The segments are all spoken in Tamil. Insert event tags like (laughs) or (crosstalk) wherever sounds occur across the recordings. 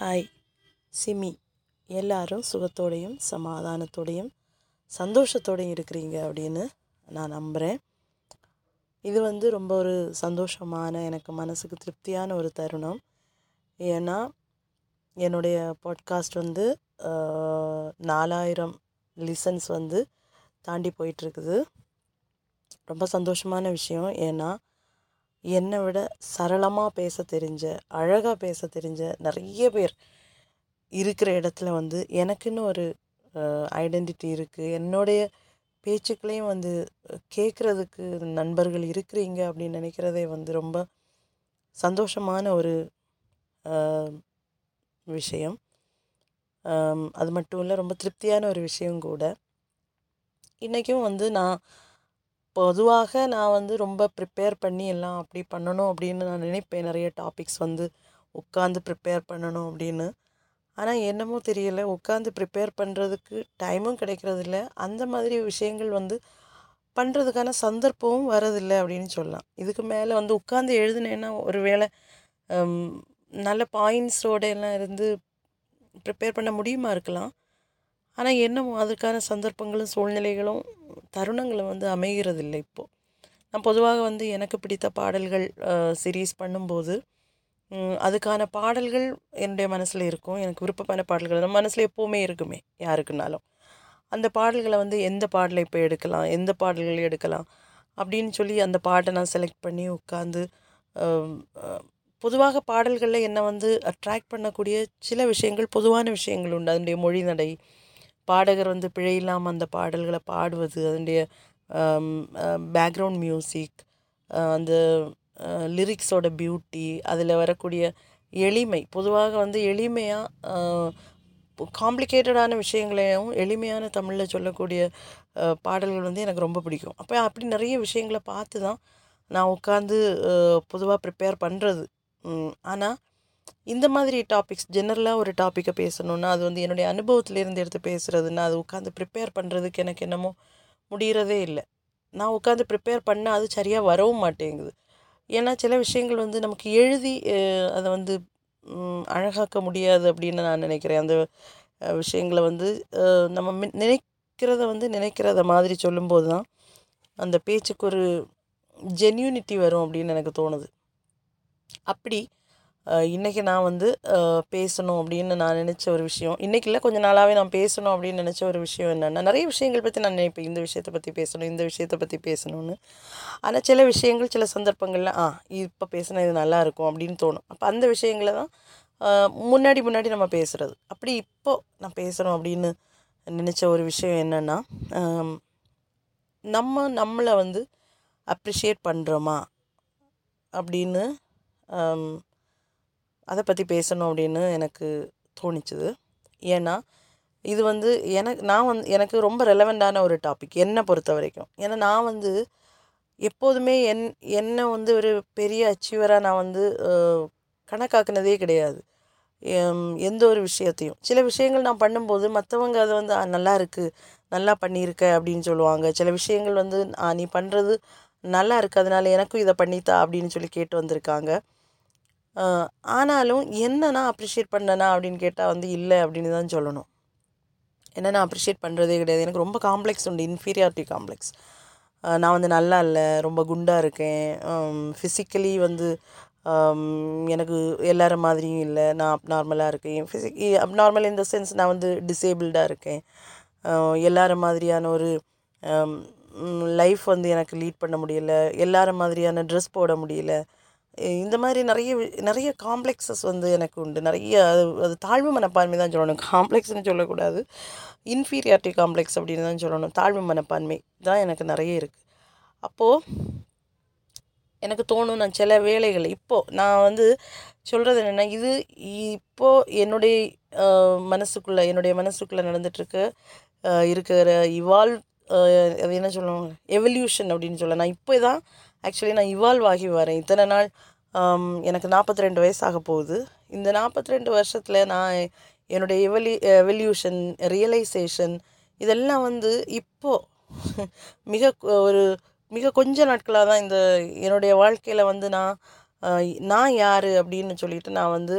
ஹாய். சிமி எல்லாரும் சுகத்தோடையும் சமாதானத்தோடையும் சந்தோஷத்தோடையும் இருக்கிறீங்க அப்படின்னு நான் நம்புகிறேன் இது வந்து ரொம்ப ஒரு சந்தோஷமான எனக்கு மனசுக்கு திருப்தியான ஒரு தருணம். ஏன்னா என்னுடைய பாட்காஸ்ட் வந்து நாலாயிரம் லிசன்ஸ் வந்து தாண்டி போயிட்டுருக்குது ரொம்ப சந்தோஷமான விஷயம். ஏன்னா என்னை விட சரளமாக பேச தெரிஞ்ச அழகாக பேச தெரிஞ்ச நிறைய பேர் இருக்கிற இடத்துல வந்து எனக்குன்னு ஒரு ஐடென்டிட்டி இருக்குது என்னுடைய பேச்சுக்களையும் வந்து கேட்குறதுக்கு நண்பர்கள் இருக்கிறீங்க அப்படின்னு நினைக்கிறதே வந்து ரொம்ப சந்தோஷமான ஒரு விஷயம். அது மட்டும் இல்லை ரொம்ப திருப்தியான ஒரு விஷயம் கூட. இன்றைக்கும் வந்து நான் பொதுவாக நான் வந்து ரொம்ப ப்ரிப்பேர் பண்ணி எல்லாம் அப்படி பண்ணணும் அப்படின்னு நான் நினைப்பேன். நிறைய டாபிக்ஸ் வந்து உட்காந்து ப்ரிப்பேர் பண்ணணும் அப்படின்னு. ஆனால் என்னமோ தெரியல. உட்காந்து ப்ரிப்பேர் பண்ணுறதுக்கு டைமும் கிடைக்கிறதில்ல. அந்த மாதிரி விஷயங்கள் வந்து பண்ணுறதுக்கான சந்தர்ப்பமும் வரதில்லை அப்படின்னு சொல்லலாம். இதுக்கு மேலே வந்து உட்காந்து எழுதுனேன்னா ஒரு வேளை நல்ல பாயிண்ட்ஸோட எல்லாம் இருந்து ப்ரிப்பேர் பண்ண முடியுமா இருக்கலாம். ஆனால் என்னமோ அதுக்கான சந்தர்ப்பங்களும் சூழ்நிலைகளும் தருணங்களும் வந்து அமைகிறதில்லை இப்போது நான் பொதுவாக வந்து எனக்கு பிடித்த பாடல்கள் சீரீஸ் பண்ணும்போது அதுக்கான பாடல்கள் என்னுடைய மனசில் இருக்கும். எனக்கு விருப்பமான பாடல்கள் நம்ம மனசில் எப்போவுமே இருக்குமே யாருக்குனாலும். அந்த பாடல்களை வந்து எந்த பாடலை இப்போ எடுக்கலாம் எந்த பாடல்கள் எடுக்கலாம் அப்படின்னு சொல்லி அந்த பாட்டை நான் செலக்ட் பண்ணி உட்காந்து பொதுவாக பாடல்களில் என்னை வந்து அட்ராக்ட் பண்ணக்கூடிய சில விஷயங்கள் பொதுவான விஷயங்கள் உண்டு. அதனுடைய மொழி நடை பாடகர் வந்து பிழை இல்லாமல் அந்த பாடல்களை பாடுவது அதனுடைய பேக்ரவுண்ட் மியூசிக் அந்த லிரிக்ஸோட பியூட்டி அதில் வரக்கூடிய எளிமை பொதுவாக வந்து எளிமையாக காம்ப்ளிகேட்டடான விஷயங்களையும் எளிமையான தமிழில் சொல்லக்கூடிய பாடல்கள் வந்து எனக்கு ரொம்ப பிடிக்கும். அப்போ அப்படி நிறைய விஷயங்களை பார்த்து தான் நான் உட்காந்து பொதுவாக ப்ரிப்பேர் பண்ணுறது ஆனால் இந்த மாதிரி டாபிக்ஸ் ஜெனரலாக ஒரு டாப்பிக்கை பேசணுன்னா அது வந்து என்னுடைய அனுபவத்திலேருந்து எடுத்து பேசுகிறதுன்னா அது உட்காந்து ப்ரிப்பேர் பண்ணுறதுக்கு எனக்கு என்னமோ முடிகிறதே இல்லை. நான் உட்காந்து ப்ரிப்பேர் பண்ணால் அது சரியாக வரவும் மாட்டேங்குது. ஏன்னா சில விஷயங்கள் வந்து நமக்கு எழுதி அதை வந்து அழகாக்க முடியாது அப்படின்னு நான் நினைக்கிறேன். அந்த விஷயங்களை வந்து நம்ம நினைக்கிறத வந்து நினைக்கிறத மாதிரி சொல்லும்போது தான் அந்த பேச்சுக்கு ஒரு ஜென்யூனிட்டி வரும் அப்படின்னு எனக்கு தோணுது. அப்படி இன்றைக்கி நான் வந்து பேசணும் அப்படின்னு நான் நினச்ச ஒரு விஷயம். இன்றைக்கி இல்லை கொஞ்ச நாளாகவே நான் பேசணும் அப்படின்னு நினச்ச ஒரு விஷயம் என்னென்னா நிறைய விஷயங்கள் பற்றி நான் நினைப்பேன். இந்த விஷயத்தை பற்றி பேசணும் இந்த விஷயத்தை பற்றி பேசணும்னு. ஆனால் சில விஷயங்கள் சில சந்தர்ப்பங்களில் ஆ இப்போ பேசினா இது நல்லாயிருக்கும் அப்படின்னு தோணும். அப்போ அந்த விஷயங்களை தான் முன்னாடி முன்னாடி நம்ம பேசுகிறது அப்படி இப்போ நான் பேசணும் அப்படின்னு நினச்ச ஒரு விஷயம் என்னென்னா நம்ம நம்மளை வந்து அப்ரிஷியேட் பண்ணுறோமா அப்படின்னு அதை பற்றி பேசணும் அப்படின்னு எனக்கு தோணிச்சுது. ஏன்னா இது வந்து எனக்கு நான் வந்து எனக்கு ரொம்ப ரெலவெண்ட்டான ஒரு டாபிக் என்னை பொறுத்த வரைக்கும். ஏன்னா நான் வந்து எப்போதுமே என் என்னை வந்து ஒரு பெரிய அச்சீவராக நான் வந்து கணக்காக்குனதே கிடையாது. எந்த ஒரு விஷயத்தையும். சில விஷயங்கள் நான் பண்ணும்போது மற்றவங்க அதை வந்து நல்லா இருக்குது நல்லா பண்ணியிருக்க அப்படின்னு சொல்லுவாங்க. சில விஷயங்கள் வந்து நீ பண்ணுறது நல்லா இருக்குது அதனால எனக்கும் இதை பண்ணித்தா அப்படின்னு சொல்லி கேட்டு வந்திருக்காங்க. ஆனாலும் என்ன நான் அப்ரிஷியேட் பண்ணனா அப்படின்னு கேட்டால் வந்து இல்லை அப்படின்னு தான் சொல்லணும். என்ன நான் அப்ரிஷியேட் பண்ணுறதே கிடையாது. எனக்கு ரொம்ப காம்ப்ளெக்ஸ் உண்டு இன்ஃபீரியாரிட்டி காம்ப்ளெக்ஸ் நான் வந்து நல்லா இல்லை ரொம்ப குண்டாக இருக்கேன். ஃபிசிக்கலி வந்து எனக்கு எல்லார மாதிரியும் இல்லை. நான் அப்நார்மலாக இருக்கேன். ஃபிசிக் அப்நார்மல் இந்த சென்ஸ் நான் வந்து டிசேபிள்டாக இருக்கேன். எல்லார மாதிரியான ஒரு லைஃப் வந்து எனக்கு லீட் பண்ண முடியல. எல்லார மாதிரியான ட்ரெஸ் போட முடியல. இந்த மாதிரி நிறைய நிறைய காம்ப்ளெக்ஸஸ் வந்து எனக்கு உண்டு. நிறைய அது அது தாழ்வு மனப்பான்மை தான் சொல்லணும். காம்ப்ளெக்ஸ்னு சொல்லக்கூடாது. இன்ஃபீரியாரிட்டி காம்ப்ளெக்ஸ் அப்படின்னு தான் சொல்லணும். தாழ்வு மனப்பான்மை தான் எனக்கு நிறைய இருக்குது அப்போது எனக்கு தோணும் நான் சில வேலைகள் இப்போது நான் வந்து சொல்கிறது என்னென்னா இது இப்போது என்னுடைய மனசுக்குள்ளே என்னுடைய மனசுக்குள்ளே நடந்துட்டுருக்க இருக்கிற இவால்வ் அது என்ன சொல்லுவாங்க? எவல்யூஷன் அப்படின்னு சொல்ல நான் இப்போ தான் ஆக்சுவலி நான் இவால்வ் ஆகி வரேன். இத்தனை நாள் எனக்கு நாற்பத்தி ரெண்டு வயசாக போகுது. இந்த நாற்பத்தி ரெண்டு வருஷத்தில் நான் என்னுடைய எவல்யூ எவல்யூஷன் ரியலைசேஷன் இதெல்லாம் வந்து இப்போது (laughs) மிக ஒரு மிக கொஞ்ச நாட்களாக தான் இந்த என்னுடைய வாழ்க்கையில் வந்து நான் நான் யார் அப்படின்னு சொல்லிட்டு நான் வந்து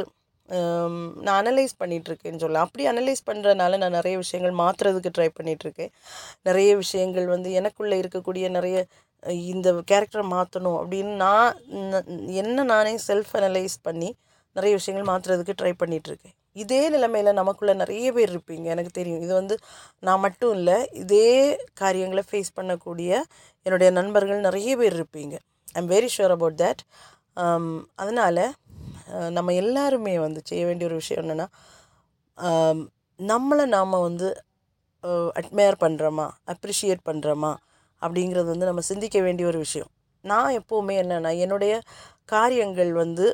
நான் அனலைஸ் பண்ணிகிட்ருக்கேன்னு சொல்லலாம். அப்படி அனலைஸ் பண்ணுறதுனால நான் நிறைய விஷயங்கள் மாற்றுறதுக்கு ட்ரை பண்ணிகிட்ருக்கேன் நிறைய விஷயங்கள் வந்து எனக்குள்ளே இருக்கக்கூடிய நிறைய இந்த கேரக்டரை மாற்றணும் அப்படின்னு நான் என்ன நானே செல்ஃப் அனலைஸ் பண்ணி நிறைய விஷயங்கள் மாற்றுறதுக்கு ட்ரை பண்ணிகிட்ருக்கேன் இதே நிலைமையில் நமக்குள்ளே நிறைய பேர் இருப்பீங்க எனக்கு தெரியும். இது வந்து நான் மட்டும் இல்லை இதே காரியங்களை ஃபேஸ் பண்ணக்கூடிய என்னுடைய நண்பர்கள் நிறைய பேர் இருப்பீங்க. I am very sure about that அதனால் நம்ம எல்லாருமே வந்து செய்ய வேண்டிய ஒரு விஷயம் என்னென்னா நம்மளை நாம் வந்து அட்மையர் பண்ணுறோமா அப்ரிஷியேட் பண்ணுறோமா அப்படிங்கிறது வந்து நம்ம சிந்திக்க வேண்டிய ஒரு விஷயம். நான் எப்போவுமே என்னென்னா என்னுடைய காரியங்கள் வந்து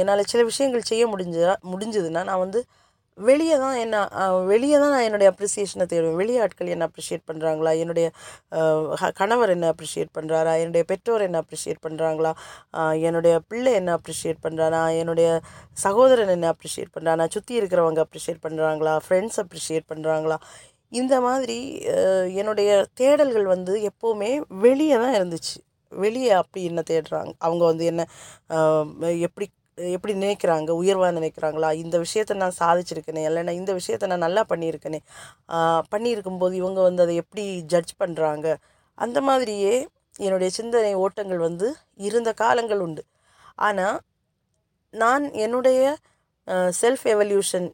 என்னால் சில விஷயங்கள் செய்ய முடிஞ்சா முடிஞ்சதுன்னா நான் வந்து வெளியே தான் என்ன வெளியே தான் நான் என்னுடைய அப்ரிசியேஷனை தேடுவேன். வெளியே ஆட்கள் என்ன அப்ரிஷியேட் பண்ணுறாங்களா என்னுடைய கணவர் என்ன அப்ரிஷியேட் பண்ணுறாரா என்னுடைய பெற்றோர் என்ன அப்ரிஷியேட் பண்ணுறாங்களா என்னுடைய பிள்ளை என்ன அப்ரிஷியேட் பண்ணுறானா என்னுடைய சகோதரன் என்ன அப்ரிஷியேட் பண்ணுறானா சுற்றி இருக்கிறவங்க அப்ரிஷியேட் பண்ணுறாங்களா ஃப்ரெண்ட்ஸ் அப்ரிஷியேட் பண்ணுறாங்களா இந்த மாதிரி என்னுடைய தேடல்கள் வந்து எப்போவுமே வெளியே தான் இருந்துச்சு. வெளியே அப்படி என்ன தேடுறாங்க? அவங்க வந்து என்ன எப்படி எப்படி நினைக்கிறாங்க? உயர்வாக நினைக்கிறாங்களா? இந்த விஷயத்த நான் சாதிச்சிருக்கேனே இல்லைன்னா இந்த விஷயத்த நான் நல்லா பண்ணியிருக்கேனே பண்ணியிருக்கும்போது இவங்க வந்து அதை எப்படி ஜட்ஜ் பண்ணுறாங்க அந்த மாதிரியே என்னுடைய சிந்தனை ஓட்டங்கள் வந்து இருந்த காலங்கள் உண்டு. ஆனால் நான் என்னுடைய செல்ஃப் எவல்யூஷன்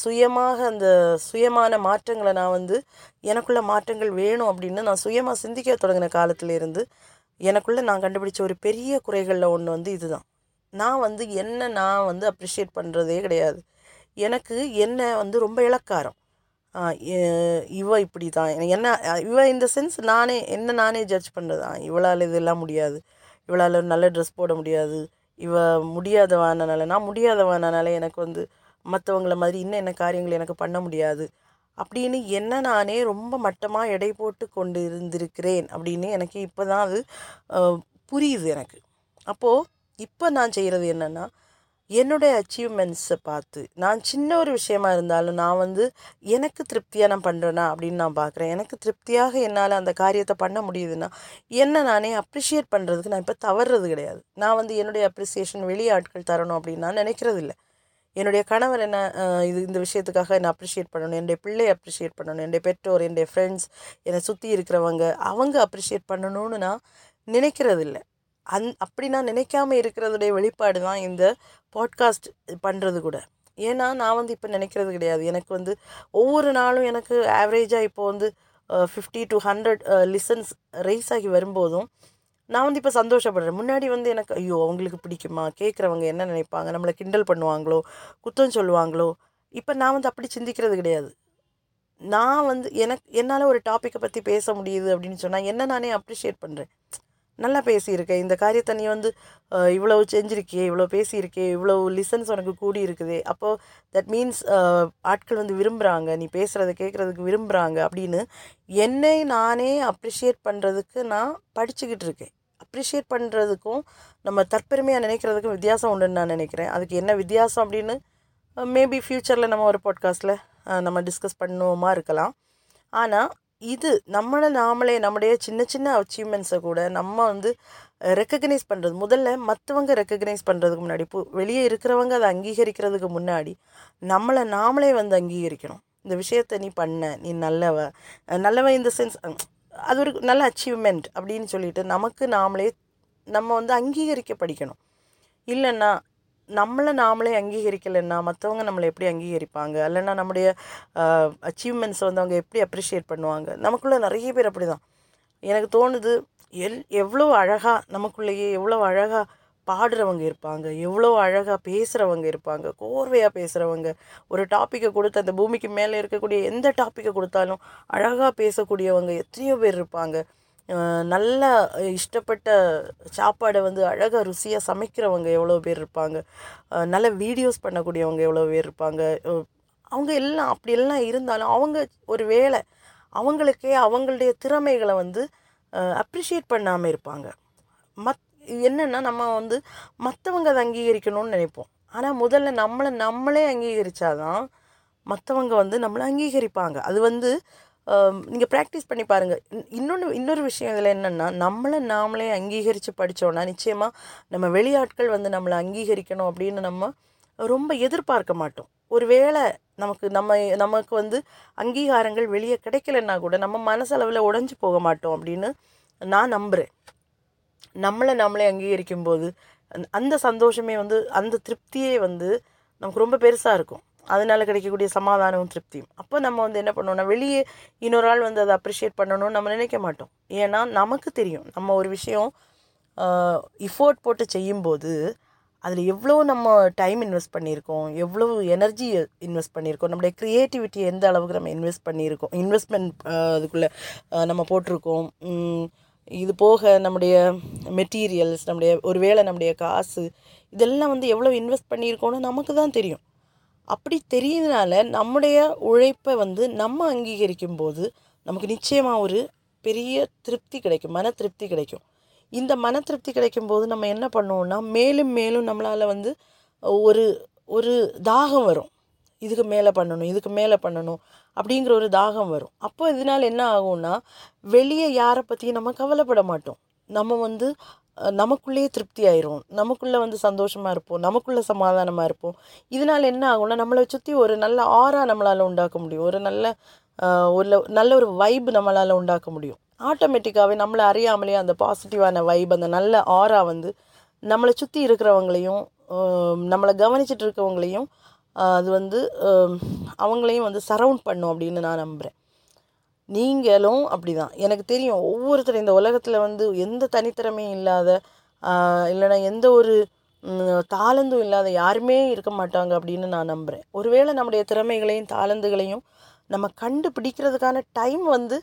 சுயமாக அந்த சுயமான மாற்றங்களை நான் வந்து எனக்குள்ள மாற்றங்கள் வேணும் அப்படின்னு நான் சுயமாக சிந்திக்க தொடங்கின காலத்திலேருந்து எனக்குள்ளே நான் கண்டுபிடிச்ச ஒரு பெரிய குறைகளில் ஒன்று வந்து இதுதான். நான் வந்து என்ன நான் வந்து அப்ரிஷியேட் பண்ணுறதே கிடையாது. எனக்கு என்ன வந்து ரொம்ப இலக்காரம். இவ இப்படி தான் என்ன இவ இந்த சென்ஸ் நானே என்ன நானே ஜட்ஜ் பண்ணுறது இவளால் இதெல்லாம் முடியாது. இவளால் நல்ல ட்ரெஸ் போட முடியாது. இவ முடியாதவானனால நான் முடியாதவானனால எனக்கு வந்து மற்றவங்கள மாதிரி இன்னும் என்ன காரியங்கள் எனக்கு பண்ண முடியாது. அப்படின்னு என்ன நானே ரொம்ப மட்டமாக எடை போட்டு கொண்டு இருந்திருக்கிறேன் அப்படின்னு எனக்கு இப்போ தான் அது புரியுது எனக்கு. அப்போது இப்போ நான் செய்கிறது என்னென்னா என்னுடைய அச்சீவ்மெண்ட்ஸை பார்த்து. நான் சின்ன ஒரு விஷயமா இருந்தாலும் நான் வந்து எனக்கு திருப்தியாக நான் பண்ணுறேனா அப்படின்னு நான் பார்க்குறேன். எனக்கு திருப்தியாக என்னால் அந்த காரியத்தை பண்ண முடியுதுன்னா என்ன நானே அப்ரிஷியேட் பண்ணுறதுக்கு நான் இப்போ தவறுறது கிடையாது. நான் வந்து என்னுடைய அப்ரிசியேஷன் வெளியே ஆட்கள் தரணும் அப்படின்னு நான் நினைக்கிறது இல்லை. என்னுடைய கணவர் என்ன இது இந்த விஷயத்துக்காக என்னை அப்ரிஷியேட் பண்ணணும். என்னுடைய பிள்ளையை அப்ரிஷியேட் பண்ணணும். என்னுடைய பெற்றோர் என்னுடைய ஃப்ரெண்ட்ஸ் என்னை சுற்றி இருக்கிறவங்க அவங்க அப்ரிஷியேட் பண்ணணும்னு நான் நினைக்கிறதில்லை அந் அப்படி நான் நினைக்காம இருக்கிறதுடைய வெளிப்பாடு தான் இந்த பாட்காஸ்ட் பண்ணுறது கூட. ஏன்னா நான் வந்து இப்போ நினைக்கிறது கிடையாது. எனக்கு வந்து ஒவ்வொரு நாளும் எனக்கு ஆவரேஜாக இப்போ வந்து fifty to hundred listens rise ஆகி வரும்போதும் நான் வந்து இப்போ சந்தோஷப்படுறேன். முன்னாடி வந்து எனக்கு ஐயோ அவங்களுக்கு பிடிக்குமா? கேட்குறவங்க என்ன நினைப்பாங்க? நம்மளை கிண்டல் பண்ணுவாங்களோ? குத்தம் சொல்லுவாங்களோ? இப்போ நான் வந்து அப்படி சிந்திக்கிறது கிடையாது. நான் வந்து எனக்கு என்னால் ஒரு டாப்பிக்கை பற்றி பேச முடியுது அப்படின்னு சொன்னால் என்ன நானே அப்ரிஷியேட் பண்ணுறேன் நல்லா பேசியிருக்கேன் இந்த காரியத்தை நீ வந்து இவ்வளவு செஞ்சிருக்கியே இவ்வளோ பேசியிருக்கே இவ்வளோ லிசன்ஸ் உனக்கு கூடி இருக்குது அப்போது தட் மீன்ஸ் ஆட்கள் வந்து விரும்புகிறாங்க நீ பேசுகிறத கேட்குறதுக்கு விரும்புகிறாங்க அப்படின்னு என்னை நானே அப்ரிஷியேட் பண்ணுறதுக்கு நான் படிச்சுக்கிட்டு இருக்கேன். அப்ரிஷியேட் பண்ணுறதுக்கும் நம்ம தற்பெருமையாக நினைக்கிறதுக்கும் வித்தியாசம் உண்டுன்னு நான் நினைக்கிறேன். அதுக்கு என்ன வித்தியாசம் அப்படின்னு மேபி ஃப்யூச்சரில் நம்ம ஒரு பாட்காஸ்ட்டில் நம்ம டிஸ்கஸ் பண்ணுவோமா இருக்கலாம். ஆனால் இது நம்மளை நாமளே நம்முடைய சின்ன சின்ன அச்சீவ்மெண்ட்ஸை கூட நம்ம வந்து ரெக்கக்னைஸ் பண்ணுறது முதல்ல மற்றவங்க ரெக்கக்னைஸ் பண்ணுறதுக்கு முன்னாடி இப்போ வெளியே இருக்கிறவங்க அதை அங்கீகரிக்கிறதுக்கு முன்னாடி நம்மளை நாமளே வந்து அங்கீகரிக்கணும். இந்த விஷயத்த நீ பண்ண நீ நல்லவ நல்லவன் நல்லவ இந்த சென்ஸ் அது ஒரு நல்ல அச்சீவ்மெண்ட் அப்படின்னு சொல்லிட்டு நமக்கு நாமளே நம்ம வந்து அங்கீகரிக்க படிக்கணும். இல்லைன்னா நம்மளை நாமளே அங்கீகரிக்கலைன்னா மற்றவங்க நம்மளை எப்படி அங்கீகரிப்பாங்க? இல்லைன்னா நம்முடைய அச்சீவ்மெண்ட்ஸை வந்து அவங்க எப்படி அப்ரிஷியேட் பண்ணுவாங்க? நமக்குள்ளே நிறைய பேர் அப்படி தான் எனக்கு தோணுது எல் எவ்வளோ அழகாக நமக்குள்ளேயே எவ்வளோ அழகாக பாடுறவங்க இருப்பாங்க. எவ்வளோ அழகாக பேசுகிறவங்க இருப்பாங்க. கோர்வையாக பேசுகிறவங்க ஒரு டாப்பிக்கை கொடுத்து அந்த பூமிக்கு மேலே இருக்கக்கூடிய எந்த டாப்பிக்கை கொடுத்தாலும் அழகாக பேசக்கூடியவங்க எத்தனையோ பேர் இருப்பாங்க. நல்ல இஷ்டப்பட்ட சாப்பாடை வந்து அழகாக ருசியாக சமைக்கிறவங்க எவ்வளோ பேர் இருப்பாங்க. நல்ல வீடியோஸ் பண்ணக்கூடியவங்க எவ்வளோ பேர் இருப்பாங்க. அவங்க எல்லாம் அப்படி எல்லாம் இருந்தாலும் அவங்க ஒரு வேளை அவங்களுக்கே அவங்களுடைய திறமைகளை வந்து அப்ரிஷியேட் பண்ணாமல் இருப்பாங்க. மத் என்னென்னா நம்ம வந்து மற்றவங்க அதை அங்கீகரிக்கணும்னு நினைப்போம். ஆனால் முதல்ல நம்மளை நம்மளே அங்கீகரித்தாதான் மற்றவங்க வந்து நம்மளை அங்கீகரிப்பாங்க. அது வந்து நீங்கள் ப்ராக்டிஸ் பண்ணி பாருங்கள் இன்னொன்று இன்னொரு விஷயம் இதில் என்னென்னா நம்மளை நாமளே அங்கீகரித்து படித்தோன்னா நிச்சயமாக நம்ம வெளியாட்கள் வந்து நம்மளை அங்கீகரிக்கணும் அப்படின்னு நம்ம ரொம்ப எதிர்பார்க்க மாட்டோம். ஒரு வேளை நமக்கு நம்ம நமக்கு வந்து அங்கீகாரங்கள் வெளியே கிடைக்கலன்னா கூட நம்ம மனசளவில் உடஞ்சி போக மாட்டோம் அப்படின்னு நான் நம்புகிறேன் நம்மளை நம்மளே அங்கீகரிக்கும் போது அந்த- அந்த சந்தோஷமே வந்து அந்த திருப்தியே வந்து நமக்கு ரொம்ப பெருசாக இருக்கும். அதனால் கிடைக்கக்கூடிய சமாதானமும் திருப்தியும். அப்போ நம்ம வந்து என்ன பண்ணுவோம்னா வெளியே இன்னொரு ஆள் வந்து அதை அப்ரிஷியேட் பண்ணணும்னு நம்ம நினைக்க மாட்டோம். ஏன்னா நமக்கு தெரியும். நம்ம ஒரு விஷயம் இஃபோர்ட் போட்டு செய்யும்போது அதில் எவ்வளோ நம்ம டைம் இன்வெஸ்ட் பண்ணியிருக்கோம்? எவ்வளோ எனர்ஜி இன்வெஸ்ட் பண்ணியிருக்கோம்? நம்முடைய க்ரியேட்டிவிட்டி எந்த அளவுக்கு நம்ம இன்வெஸ்ட் பண்ணியிருக்கோம்? இன்வெஸ்ட்மெண்ட் அதுக்குள்ளே நம்ம போட்டிருக்கோம். இது போக நம்முடைய மெட்டீரியல்ஸ் நம்முடைய ஒரு வேளை நம்முடைய காசு இதெல்லாம் வந்து எவ்வளோ இன்வெஸ்ட் பண்ணியிருக்கோன்னு நமக்கு தான் தெரியும். அப்படி தெரியுதுனால நம்முடைய உழைப்பை வந்து நம்ம அங்கீகரிக்கும் போது நமக்கு நிச்சயமாக ஒரு பெரிய திருப்தி கிடைக்கும் மன திருப்தி கிடைக்கும். இந்த மன திருப்தி கிடைக்கும் போது நம்ம என்ன பண்ணுவோம்னா மேலும் மேலும் நம்மளால் வந்து ஒரு ஒரு தாகம் வரும். இதுக்கு மேலே பண்ணணும் இதுக்கு மேலே பண்ணணும் அப்படிங்கிற ஒரு தாகம் வரும். அப்போ இதனால் என்ன ஆகும்னா வெளியே யாரை பற்றியும் நம்ம கவலைப்பட மாட்டோம். நம்ம வந்து நமக்குள்ளேயே திருப்தி ஆயிரும். நமக்குள்ளே வந்து சந்தோஷமாக இருப்போம். நமக்குள்ளே சமாதானமாக இருப்போம். இதனால் என்ன ஆகும்னா நம்மளை சுற்றி ஒரு நல்ல ஆறாக நம்மளால் உண்டாக்க முடியும். ஒரு நல்ல ஒரு நல்ல ஒரு வைப் நம்மளால் உண்டாக்க முடியும். ஆட்டோமேட்டிக்காகவே நம்மளை அறியாமலே அந்த பாசிட்டிவான வைப் அந்த நல்ல ஆறாக வந்து நம்மளை சுற்றி இருக்கிறவங்களையும் நம்மளை கவனிச்சிட்டு இருக்கவங்களையும் அது வந்து அவங்களையும் வந்து சரவுண்ட் பண்ணும் அப்படின்னு நான் நம்புகிறேன் நீங்களும் அப்படிதான். எனக்கு தெரியும் ஒவ்வொருத்தரும் இந்த உலகத்தில் வந்து எந்த தனித்திறமையும் இல்லாத இல்லைனா இல்லைன்னா எந்த ஒரு தாளந்தும் இல்லாத யாருமே இருக்க மாட்டாங்க அப்படின்னு நான் நம்புகிறேன் ஒருவேளை நம்முடைய திறமைகளையும் தாளந்துகளையும் நம்ம கண்டுபிடிக்கிறதுக்கான டைம் வந்து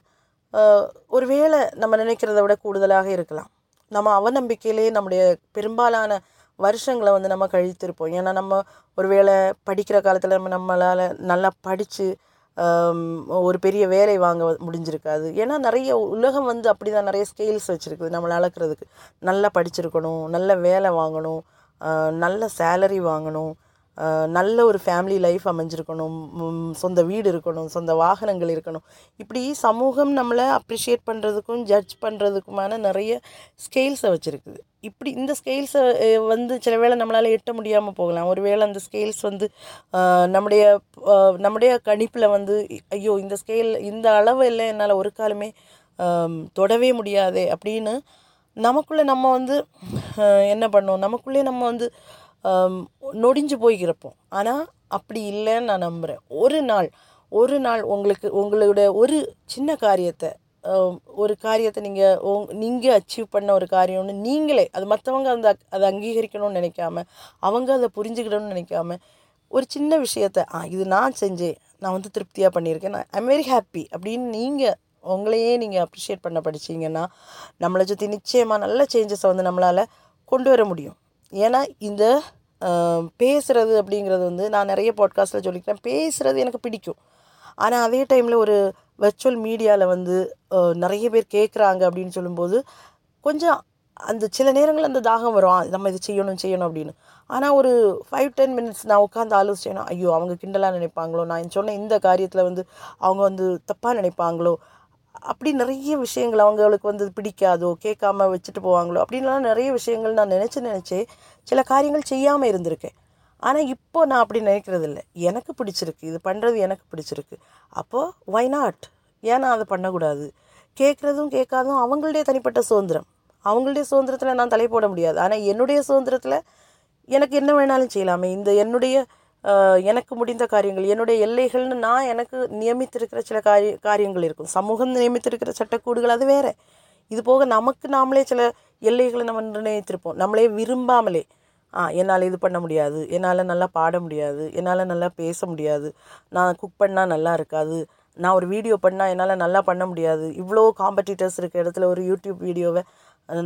ஒருவேளை நம்ம நினைக்கிறத விட கூடுதலாக இருக்கலாம். நம்ம அவநம்பிக்கையிலே நம்முடைய பெரும்பாலான வருஷங்களை வந்து நம்ம கழித்திருப்போம். ஏன்னா நம்ம ஒருவேளை படிக்கிற காலத்தில் நம்ம நம்மளால் நல்லா படித்து ஒரு பெரிய வேலை வாங்க முடிஞ்சிருக்காது. ஏன்னா நிறைய உலகம் வந்து அப்படி தான் நிறைய ஸ்கேல்ஸ் வச்சுருக்குது நம்மளை அளக்கிறதுக்கு. நல்லா படிச்சிருக்கணும் நல்ல வேலை வாங்கணும் நல்ல சேலரி வாங்கணும். நல்ல ஒரு ஃபேமிலி லைஃப் அமைஞ்சிருக்கணும் சொந்த வீடு இருக்கணும் சொந்த வாகனங்கள் இருக்கணும். இப்படி சமூகம் நம்மளை அப்ரிஷியேட் பண்ணுறதுக்கும் ஜட்ஜ் பண்ணுறதுக்குமான நிறைய ஸ்கேல்ஸை வச்சுருக்குது. இப்படி இந்த ஸ்கேல்ஸை வந்து சில வேளை நம்மளால் எட்ட முடியாமல் போகலாம். ஒருவேளை அந்த ஸ்கேல்ஸ் வந்து நம்முடைய நம்முடைய கணிப்பில் வந்து ஐயோ இந்த ஸ்கேல் இந்த அளவு இல்லை என்னால் ஒரு காலமே தொடவே முடியாதே அப்படின்னு நமக்குள்ளே நம்ம வந்து என்ன பண்ணோம் நமக்குள்ளே நம்ம வந்து நொடிஞ்சு போய்க்கிறப்போம் ஆனால் அப்படி இல்லைன்னு நான் நம்புகிறேன் ஒரு நாள் ஒரு நாள் உங்களுக்கு உங்களோட ஒரு சின்ன காரியத்தை ஒரு காரியத்தை நீங்கள் நீங்கள் அச்சீவ் பண்ண ஒரு காரியம்னு நீங்களே அது மற்றவங்க அந்த அதை அங்கீகரிக்கணும்னு நினைக்காம அவங்க அதை புரிஞ்சுக்கிடணும்னு நினைக்காம ஒரு சின்ன விஷயத்த ஆ இது நான் செஞ்சேன் நான் வந்து திருப்தியாக பண்ணியிருக்கேன் நான் ஐம் வெரி ஹாப்பி அப்படின்னு நீங்கள் உங்களையே நீங்கள் அப்ரிஷியேட் பண்ண படிச்சீங்கன்னா நம்மளை சுற்றி நிச்சயமாக நல்ல சேஞ்சஸை வந்து நம்மளால் கொண்டு வர முடியும். ஏன்னா இந்த பேசுகிறது அப்படிங்கிறது வந்து நான் நிறைய பாட்காஸ்ட்டில் சொல்லிக்கிறேன். பேசுகிறது எனக்கு பிடிக்கும். ஆனால் அதே டைமில் ஒரு வெர்ச்சுவல் மீடியாவில் வந்து நிறைய பேர் கேட்குறாங்க அப்படின்னு சொல்லும்போது கொஞ்சம் அந்த சில நேரங்கள் அந்த தாகம் வரும். நம்ம இது செய்யணும் செய்யணும் அப்படின்னு. ஆனால் ஒரு ஃபைவ் டென் மினிட்ஸ் நான் உட்காந்து ஆலோசிச்சேன்னா ஐயோ அவங்க கிண்டலாக நினைப்பாங்களோ? நான் சொன்ன இந்த காரியத்தில் வந்து அவங்க வந்து தப்பாக நினைப்பாங்களோ? அப்படி நிறைய விஷயங்கள் அவங்களுக்கு வந்து பிடிக்காதோ? கேட்காம வச்சுட்டு போவாங்களோ? அப்படின்லாம் நிறைய விஷயங்கள் நான் நினச்சி நினச்சே சில காரியங்கள் செய்யாமல் இருந்திருக்கேன். ஆனால் இப்போ நான் அப்படி நினைக்கிறது இல்லை எனக்கு பிடிச்சிருக்கு. இது பண்ணுறது எனக்கு பிடிச்சிருக்கு. அப்போது ஒய் நாட் ஏன் நான் அதை பண்ணக்கூடாது? கேட்குறதும் கேட்காதும் அவங்களுடைய தனிப்பட்ட சுதந்திரம். அவங்களுடைய சுதந்திரத்தில் நான் தலை போட முடியாது. ஆனால் என்னுடைய சுதந்திரத்தில் எனக்கு என்ன வேணாலும் செய்யலாமே. இந்த என்னுடைய எனக்கு முடிந்த காரியங்கள் என்னுடைய எல்லைகள்னு நான் எனக்கு நியமித்திருக்கிற சில காரிய காரியங்கள் இருக்கும். சமூகம் நியமித்திருக்கிற சட்டக்கூடுகள் அது வேறு. இது போக நமக்கு நாமளே சில எல்லைகளை நம்ம நிர்ணயித்திருப்போம். நம்மளே விரும்பாமலே. என்னால் இது பண்ண முடியாது. என்னால் நல்லா பாட முடியாது. என்னால் நல்லா பேச முடியாது. நான் குக் பண்ணால் நல்லா இருக்காது. நான் ஒரு வீடியோ பண்ணால் என்னால் நல்லா பண்ண முடியாது. இவ்வளோ காம்படிட்டர்ஸ் இருக்க இடத்துல ஒரு யூடியூப் வீடியோவை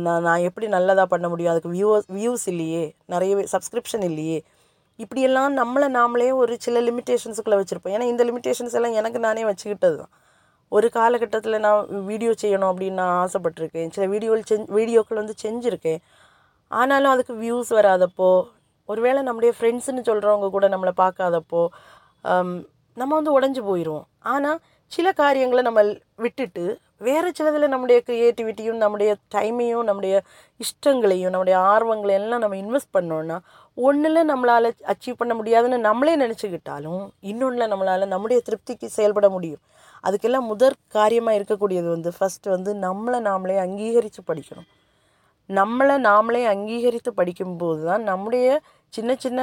நான் நான் எப்படி நல்லதாக பண்ண முடியும்? அதுக்கு வியூவர்ஸ் வியூஸ் இல்லையே. நிறைய சப்ஸ்கிரிப்ஷன் இல்லையே. இப்படியெல்லாம் நம்மளை நாமளே ஒரு சில லிமிட்டேஷன்ஸுக்குள்ளே வச்சுருப்போம். ஏன்னா இந்த லிமிட்டேஷன்ஸ் எல்லாம் எனக்கு நானே வச்சுக்கிட்டது தான். ஒரு காலகட்டத்தில் நான் வீடியோ செய்யணும் அப்படின்னு நான் ஆசைப்பட்டிருக்கேன். சில வீடியோவில் செஞ் வீடியோக்கள் வந்து செஞ்சுருக்கேன். ஆனாலும் அதுக்கு வியூஸ் வராதப்போ ஒருவேளை நம்முடைய ஃப்ரெண்ட்ஸுன்னு சொல்கிறவங்க கூட நம்மளை பார்க்காதப்போ நம்ம வந்து உடஞ்சி போயிடுவோம் ஆனால் சில காரியங்களை நம்ம விட்டுட்டு வேறு சிலதில் நம்முடைய க்ரியேட்டிவிட்டியும் நம்முடைய டைமையும் நம்முடைய இஷ்டங்களையும் நம்முடைய ஆர்வங்களை எல்லாம் நம்ம இன்வெஸ்ட் பண்ணோன்னா ஒன்றில் நம்மளால் அச்சீவ் பண்ண முடியாதுன்னு நம்மளே நினச்சிக்கிட்டாலும் இன்னொன்றில் நம்மளால் நம்முடைய திருப்திக்கு செயல்பட முடியும். அதுக்கெல்லாம் முதற் காரியமாக இருக்கக்கூடியது வந்து ஃபஸ்ட்டு வந்து நம்மளை நாமளே அங்கீகரித்து படிக்கணும். நம்மளை நாமளே அங்கீகரித்து படிக்கும்போது தான் நம்முடைய சின்ன சின்ன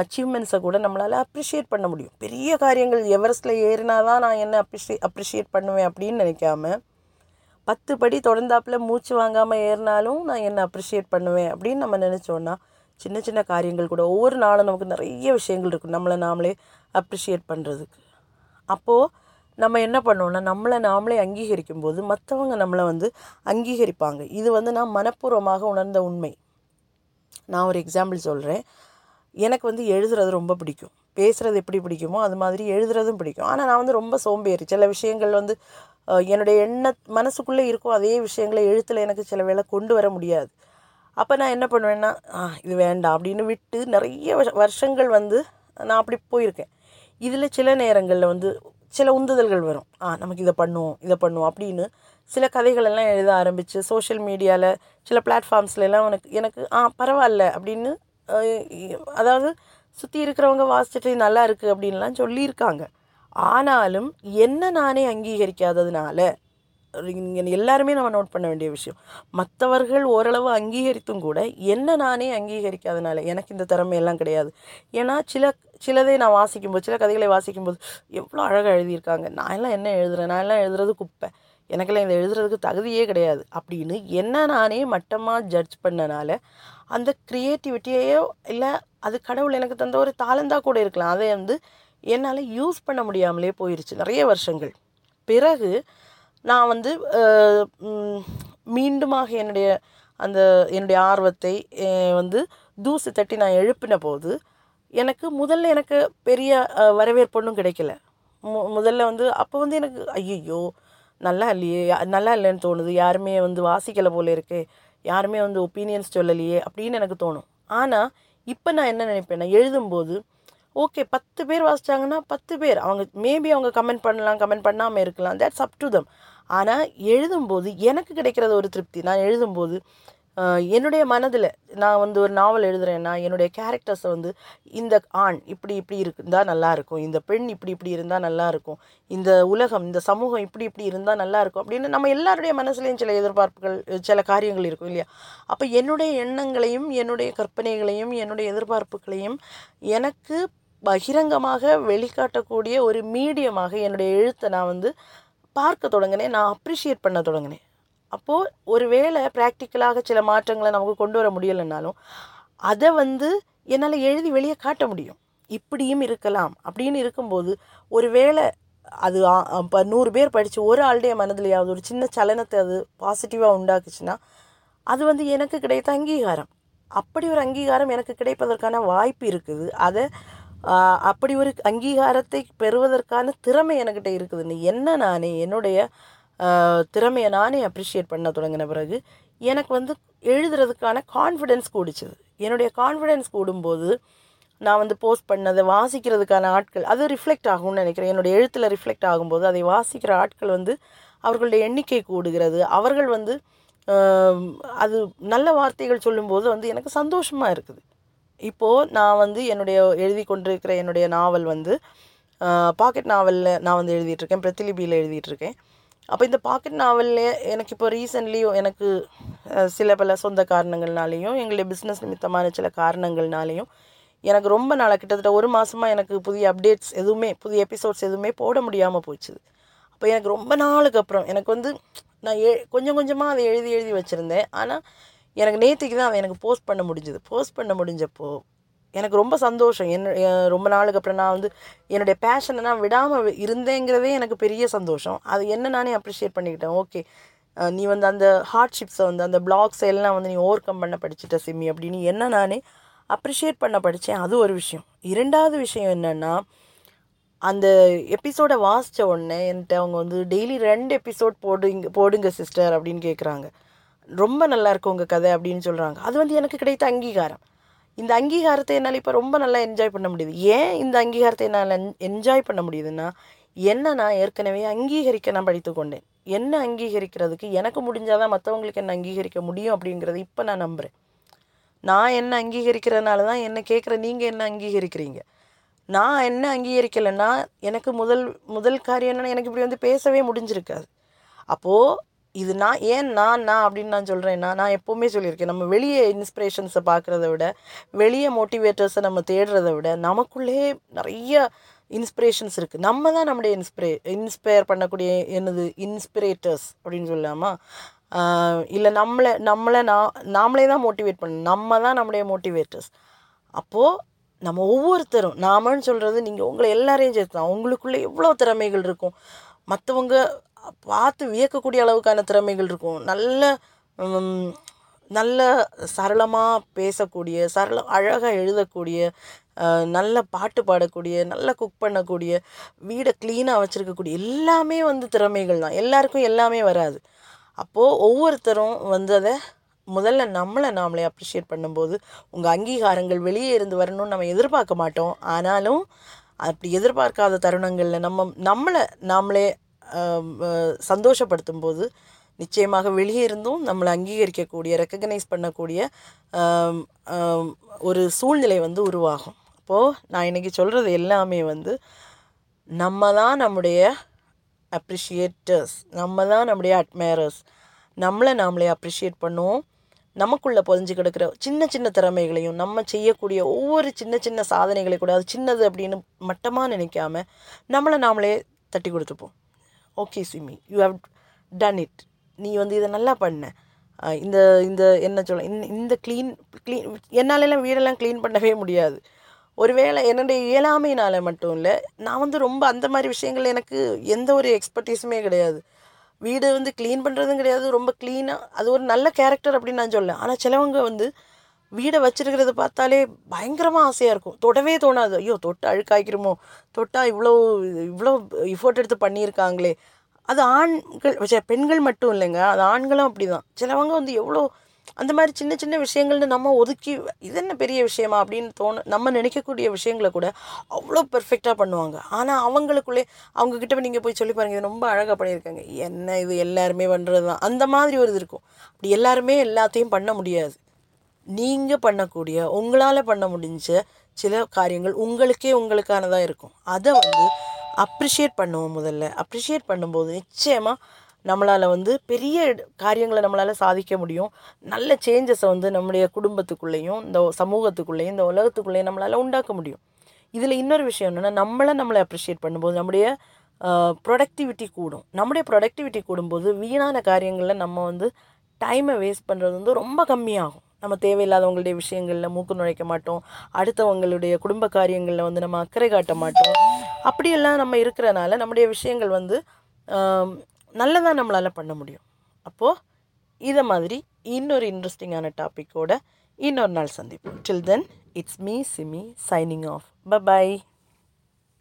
அச்சீவ்மெண்ட்ஸை கூட நம்மளால் அப்ரிஷியேட் பண்ண முடியும். பெரிய காரியங்கள் எவரெஸ்ட்டில் ஏறினா தான் நான் என்ன அப்ரிஷியே அப்ரிஷியேட் பண்ணுவேன் அப்படின்னு நினைக்காம பத்து படி தொடர்ந்தாப்பில் மூச்சு வாங்காமல் ஏறினாலும் நான் என்ன அப்ரிஷியேட் பண்ணுவேன் அப்படின்னு நம்ம நினச்சோன்னா சின்ன சின்ன காரியங்கள் கூட ஒவ்வொரு நாளும் நமக்கு நிறைய விஷயங்கள் இருக்கும் நம்மளை நாமளே அப்ரிஷியேட் பண்ணுறதுக்கு அப்போது நம்ம என்ன பண்ணுவோம்னா நம்மளை நாமளே அங்கீகரிக்கும் போது மற்றவங்க நம்மளை வந்து அங்கீகரிப்பாங்க. இது வந்து நான் மனப்பூர்வமாக உணர்ந்த உண்மை. நான் ஒரு எக்ஸாம்பிள் சொல்கிறேன் எனக்கு வந்து எழுதுறது ரொம்ப பிடிக்கும். பேசுகிறது எப்படி பிடிக்குமோ அது மாதிரி எழுதுறதும் பிடிக்கும். ஆனால் நான் வந்து ரொம்ப சோம்பேறி. சில விஷயங்கள் வந்து என்னுடைய எண்ண மனசுக்குள்ளே இருக்கும் அதே விஷயங்களை எழுத்தில் எனக்கு சில வேளை கொண்டு வர முடியாது. அப்போ நான் என்ன பண்ணுவேன்னா இது வேண்டாம் அப்படின்னு விட்டு நிறைய வருஷங்கள் வந்து நான் அப்படி போயிருக்கேன். இதில் சில நேரங்களில் வந்து சில உந்துதல்கள் வரும். ஆ நமக்கு இதை பண்ணுவோம் இதை பண்ணுவோம் அப்படின்னு சில கதைகளெல்லாம் எழுத ஆரம்பித்து சோஷியல் மீடியாவில் சில பிளாட்ஃபார்ம்ஸ்லாம் எனக்கு எனக்கு ஆ பரவாயில்ல அப்படின்னு அதாவது சுற்றி இருக்கிறவங்க வாசிச்சுட்டு நல்லா இருக்குது அப்படின்லாம் சொல்லியிருக்காங்க. ஆனாலும் என்ன நானே அங்கீகரிக்காததுனால எல்லாருமே நம்ம நோட் பண்ண வேண்டிய விஷயம். மற்றவர்கள் ஓரளவு அங்கீகரித்தும் கூட என்ன நானே அங்கீகரிக்காதனால எனக்கு இந்த திறமையெல்லாம் கிடையாது. ஏன்னா சில சிலதை நான் வாசிக்கும்போது சில கதைகளை வாசிக்கும்போது எவ்வளோ அழகாக எழுதியிருக்காங்க. நான் எல்லாம் என்ன எழுதுறேன்? நான் எல்லாம் எழுதுறது குப்பை. எனக்கெல்லாம் இதை எழுதுறதுக்கு தகுதியே கிடையாது. அப்படின்னு என்ன நானே மட்டமாக ஜட்ஜ் பண்ணனால அந்த க்ரியேட்டிவிட்டியையோ இல்லை அது கடவுள் எனக்கு தந்த ஒரு தாளந்தாக கூட இருக்கலாம். அதை வந்து என்னால் யூஸ் பண்ண முடியாமலே போயிருச்சு. நிறைய வருஷங்கள். பிறகு நான் வந்து மீண்டுமாக என்னுடைய அந்த என்னுடைய ஆர்வத்தை வந்து தூசு தட்டி நான் எழுப்பின போது எனக்கு முதல்ல எனக்கு பெரிய வரவேற்பு ஒன்றும் கிடைக்கல. மு முதல்ல வந்து அப்போ வந்து எனக்கு ஐயையோ நல்லா இல்லையே நல்லா இல்லைன்னு தோணுது யாருமே வந்து வாசிக்கலை போல இருக்கே யாருமே வந்து ஒப்பீனியன்ஸ் சொல்லலையே அப்படின்னு எனக்கு தோணும். ஆனால் இப்போ நான் என்ன நினைப்பேன்னா எழுதும்போது ஓகே பத்து பேர் வாசிச்சாங்கன்னா பத்து பேர் அவங்க மேபி அவங்க கமெண்ட் பண்ணலாம் கமெண்ட் பண்ணாமல் இருக்கலாம் தட்ஸ் அப் டு தம் ஆனால் எழுதும்போது எனக்கு கிடைக்கிறது ஒரு திருப்தி. நான் எழுதும்போது என்னுடைய மனதில் நான் வந்து ஒரு நாவல் எழுதுறேன்னா என்னுடைய கேரக்டர்ஸை வந்து இந்த ஆண் இப்படி இப்படி இருந்தால் நல்லாயிருக்கும் இந்த பெண் இப்படி இப்படி இருந்தால் நல்லாயிருக்கும் இந்த உலகம் இந்த சமூகம் இப்படி இப்படி இருந்தால் நல்லாயிருக்கும் அப்படின்னு நம்ம எல்லாருடைய மனசுலேயும் சில எதிர்பார்ப்புகள் சில காரியங்கள் இருக்கும் இல்லையா? அப்போ என்னுடைய எண்ணங்களையும் என்னுடைய கற்பனைகளையும் என்னுடைய எதிர்பார்ப்புகளையும் எனக்கு பகிரங்கமாக வெளிக்காட்டக்கூடிய ஒரு மீடியமாக என்னுடைய எழுத்தை நான் வந்து பார்க்க தொடங்கினேன் நான் அப்ரிஷியேட் பண்ண தொடங்கினேன். அப்போது ஒரு வேளை ப்ராக்டிக்கலாக சில மாற்றங்களை நமக்கு கொண்டு வர முடியலைன்னாலும் அதை வந்து என்னால் எழுதி வெளியே காட்ட முடியும். இப்படியும் இருக்கலாம். அப்படின்னு இருக்கும்போது ஒரு வேளை அது இப்போ நூறு பேர் படித்து ஒரு ஆளுடைய மனதிலையாவது ஒரு சின்ன சலனத்தை அது பாசிட்டிவாக உண்டாக்குச்சுன்னா அது வந்து எனக்கு கிடைத்த அங்கீகாரம். அப்படி ஒரு அங்கீகாரம் எனக்கு கிடைப்பதற்கான வாய்ப்பு இருக்குது. அதை அப்படி ஒரு அங்கீகாரத்தை பெறுவதற்கான திறமை என்கிட்ட இருக்குதுன்னு என்ன நானே என்னுடைய திறமையை நானே அப்ரிஷியேட் பண்ண தொடங்கின பிறகு எனக்கு வந்து எழுதுறதுக்கான கான்ஃபிடென்ஸ் கூடிச்சது. என்னுடைய கான்ஃபிடென்ஸ் கூடும்போது நான் வந்து போஸ்ட் பண்ணதை வாசிக்கிறதுக்கான ஆட்கள் அது ரிஃப்ளெக்ட் ஆகும்னு நினைக்கிறேன். என்னுடைய எழுத்தில் ரிஃப்ளெக்ட் ஆகும்போது அதை வாசிக்கிற ஆட்கள் வந்து அவர்களுடைய எண்ணிக்கை கூடுகிறது. அவர்கள் வந்து அது நல்ல வார்த்தைகள் சொல்லும்போது வந்து எனக்கு சந்தோஷமாக இருக்குது. இப்போது நான் வந்து என்னுடைய எழுதி கொண்டிருக்கிற என்னுடைய நாவல் வந்து பாக்கெட் நாவலில் நான் வந்து எழுதிட்டுருக்கேன். பிரதிலிபியில் எழுதிட்டுருக்கேன். அப்போ இந்த பாக்கெட் நாவலில் எனக்கு இப்போ ரீசன்ட்லி எனக்கு சில பல சொந்த காரணங்கள்னாலேயும் எங்களுடைய பிஸ்னஸ் நிமித்தமான சில காரணங்கள்னாலேயும் எனக்கு ரொம்ப நாளாக கிட்டத்தட்ட ஒரு மாதமாக எனக்கு புதிய அப்டேட்ஸ் எதுவுமே புதிய எபிசோட்ஸ் எதுவுமே போட முடியாமல் போச்சுது அப்போ எனக்கு ரொம்ப நாளுக்கு அப்புறம் எனக்கு வந்து நான் எ கொஞ்சம் கொஞ்சமாக அதை எழுதி எழுதி வச்சுருந்தேன். ஆனால் எனக்கு நேற்றுக்கு தான் அவன் எனக்கு போஸ்ட் பண்ண முடிஞ்சது. போஸ்ட் பண்ண முடிஞ்சப்போ எனக்கு ரொம்ப சந்தோஷம். என்ன ரொம்ப நாளுக்கு அப்புறம் நான் வந்து என்னுடைய பேஷனை நான் விடாமல் இருந்தேங்கிறதே எனக்கு பெரிய சந்தோஷம். அது என்ன நானே அப்ரிஷியேட் பண்ணிக்கிட்டேன். ஓகே நீ வந்து அந்த ஹார்ட்ஷிப்ஸை வந்து அந்த பிளாக்ஸ் எல்லாம் வந்து நீ ஓவர் கம் பண்ண படிச்சிட்ட சிம்மி அப்படின்னு என்ன நானே அப்ரிஷியேட் பண்ண படித்தேன் அது ஒரு விஷயம். இரண்டாவது விஷயம் என்னென்னா அந்த எபிசோடை வாசித்த உடனே என்கிட்ட அவங்க வந்து டெய்லி ரெண்டு எபிசோட் போடுங்க போடுங்க சிஸ்டர் அப்படின்னு கேட்குறாங்க ரொம்ப நல்லா உங்கள் கதை அப்படின்னு சொல்கிறாங்க அது வந்து எனக்கு கிடைத்த அங்கீகாரம். இந்த அங்கீகாரத்தை என்னால் இப்போ ரொம்ப நல்லா என்ஜாய் பண்ண முடியுது. ஏன் இந்த அங்கீகாரத்தை என்னால் என்ஜாய் பண்ண முடியுதுன்னா என்ன நான் ஏற்கனவே அங்கீகரிக்க நான் படித்து கொண்டேன். என்ன அங்கீகரிக்கிறதுக்கு எனக்கு முடிஞ்சாதான் மற்றவங்களுக்கு என்ன அங்கீகரிக்க முடியும் அப்படிங்கிறது இப்போ நான் நம்புகிறேன் நான் என்ன அங்கீகரிக்கிறதுனால தான் என்ன கேட்குற நீங்கள் என்ன அங்கீகரிக்கிறீங்க? நான் என்ன அங்கீகரிக்கலைன்னா எனக்கு முதல் முதல் காரியம் என்னென்னா எனக்கு இப்படி வந்து பேசவே முடிஞ்சிருக்காது. அப்போது இது நான் ஏன் நான் நான் அப்படின்னு நான் சொல்கிறேன்னா நான் எப்போவுமே சொல்லியிருக்கேன். நம்ம வெளியே இன்ஸ்பிரேஷன்ஸை பார்க்குறத விட வெளியே மோட்டிவேட்டர்ஸை நம்ம தேடுறத விட நமக்குள்ளே நிறைய இன்ஸ்பிரேஷன்ஸ் இருக்குது நம்ம தான் நம்முடைய இன்ஸ்பிரே இன்ஸ்பயர் பண்ணக்கூடிய என்னது இன்ஸ்பிரேட்டர்ஸ் அப்படின்னு சொல்லலாமா? இல்லை நம்மளை நம்மளை நான் நாமளே தான் மோட்டிவேட் பண்ணணும். நம்ம தான் நம்முடைய மோட்டிவேட்டர்ஸ் அப்போது நம்ம ஒவ்வொருத்தரும் நாமன்னு சொல்கிறது நீங்கள் உங்களை எல்லாரையும் சேர்த்து தான். உங்களுக்குள்ளே எவ்வளோ திறமைகள் இருக்கும். மற்றவங்க பார்த்து வியக்கக்கூடிய அளவுக்கான திறமைகள் இருக்கும். நல்ல நல்ல சரளமாக பேசக்கூடிய சரள அழகாக எழுதக்கூடிய நல்ல பாட்டு பாடக்கூடிய நல்ல குக் பண்ணக்கூடிய வீடை க்ளீனாக வச்சுருக்கக்கூடிய எல்லாமே வந்து திறமைகள் தான். எல்லாருக்கும் எல்லாமே வராது. அப்போது ஒவ்வொருத்தரும் வந்து அதை முதல்ல நம்மளை நாமளே அப்ரிஷியேட் பண்ணும்போது உங்கள் அங்கீகாரங்கள் வெளியே இருந்து வரணும்னு நம்ம எதிர்பார்க்க மாட்டோம். ஆனாலும் அப்படி எதிர்பார்க்காத தருணங்களில் நம்ம நம்மளை நாமளே சந்தோஷப்படுத்தும் போது நிச்சயமாக வெளியே இருந்தும் நம்மளை அங்கீகரிக்கக்கூடிய ரெக்கக்னைஸ் பண்ணக்கூடிய ஒரு சூழ்நிலை வந்து உருவாகும். அப்போது நான் இன்றைக்கி சொல்கிறது எல்லாமே வந்து நம்ம தான் நம்முடைய அப்ரிஷியேட்டர்ஸ் நம்ம தான் நம்முடைய அட்மையரர்ஸ் நம்மளை நாமளே அப்ரிஷியேட் பண்ணுவோம். நமக்குள்ளே பொதிஞ்சு கிடக்கிற சின்ன சின்ன திறமைகளையும் நம்ம செய்யக்கூடிய ஒவ்வொரு சின்ன சின்ன சாதனைகளை கூட அது சின்னது அப்படின்னு மட்டமாக நினைக்காம நம்மளை நாமளே தட்டி கொடுத்துப்போம். Okay Simi you have done it நீ வந்து இதை நல்லா பண்ண. இந்த இந்த என்ன சொல்ல இந்த இந்த க்ளீன் க்ளீன் என்னாலெல்லாம் வீடெல்லாம் க்ளீன் பண்ணவே முடியாது. ஒருவேளை என்னுடைய இயலாமையினால் மட்டும் இல்லை நான் வந்து ரொம்ப அந்த மாதிரி விஷயங்கள் எனக்கு எந்த ஒரு எக்ஸ்பர்டீஸுமே கிடையாது. வீடு வந்து க்ளீன் பண்ணுறதும் கிடையாது ரொம்ப க்ளீனாக அது ஒரு நல்ல கேரக்டர் அப்படின்னு நான் சொல்லேன் ஆனால் சிலவங்க வந்து வீடை வச்சிருக்கிறத பார்த்தாலே பயங்கரமாக ஆசையாக இருக்கும். தொடவே தோணாது. ஐயோ தொட்டு அழுக்காய்க்கிறோமோ தொட்டா இவ்வளோ இவ்வளோ இஃபோர்ட் எடுத்து பண்ணியிருக்காங்களே. அது ஆண்கள் பெண்கள் மட்டும் இல்லைங்க. அது ஆண்களும் அப்படி தான் சிலவங்க வந்து எவ்வளோ அந்த மாதிரி சின்ன சின்ன விஷயங்கள்னு நம்ம ஒதுக்கி இது என்ன பெரிய விஷயமா அப்படின்னு தோணு நம்ம நினைக்கக்கூடிய விஷயங்களை கூட அவ்வளோ பெர்ஃபெக்டாக பண்ணுவாங்க. ஆனால் அவங்களுக்குள்ளே அவங்கக்கிட்ட நீங்கள் போய் சொல்லி பாருங்க. இது ரொம்ப அழகாக பண்ணியிருக்காங்க. என்ன இது எல்லாருமே பண்ணுறது தான் அந்த மாதிரி ஒரு இது இருக்கும். அப்படி எல்லாருமே எல்லாத்தையும் பண்ண முடியாது. நீங்கள் பண்ணக்கூடிய உங்களால் பண்ண முடிஞ்ச சில காரியங்கள் உங்களுக்கே உங்களுக்கானதாக இருக்கும். அதை வந்து அப்ரிஷியேட் பண்ணுவோம் முதல்ல. அப்ரிஷியேட் பண்ணும்போது நிச்சயமாக நம்மளால் வந்து பெரிய காரியங்களை நம்மளால் சாதிக்க முடியும். நல்ல சேஞ்சஸை வந்து நம்முடைய குடும்பத்துக்குள்ளேயும் இந்த சமூகத்துக்குள்ளேயும் இந்த உலகத்துக்குள்ளேயும் நம்மளால் உண்டாக்க முடியும். இதில் இன்னொரு விஷயம் என்னென்னா நம்மளை நம்மளை அப்ரிஷியேட் பண்ணும்போது நம்முடைய ப்ரொடக்டிவிட்டி கூடும். நம்முடைய ப்ரொடக்டிவிட்டி கூடும்போது வீணான காரியங்களில் நம்ம வந்து டைமை வேஸ்ட் பண்ணுறது வந்து ரொம்ப கம்மியாகும். நம்ம தேவையில்லாதவங்களுடைய விஷயங்களில் மூக்கு நுழைக்க மாட்டோம். அடுத்தவங்களுடைய குடும்ப காரியங்களில் வந்து நம்ம அக்கறை காட்ட மாட்டோம். அப்படியெல்லாம் நம்ம இருக்கிறனால நம்முடைய விஷயங்கள் வந்து நல்லதாக நம்மளால் பண்ண முடியும். அப்போது இதை மாதிரி இன்னொரு இன்ட்ரெஸ்டிங்கான டாப்பிக்கோட இன்னொரு நாள் சந்திப்போம். Till then it's me Simi signing off bye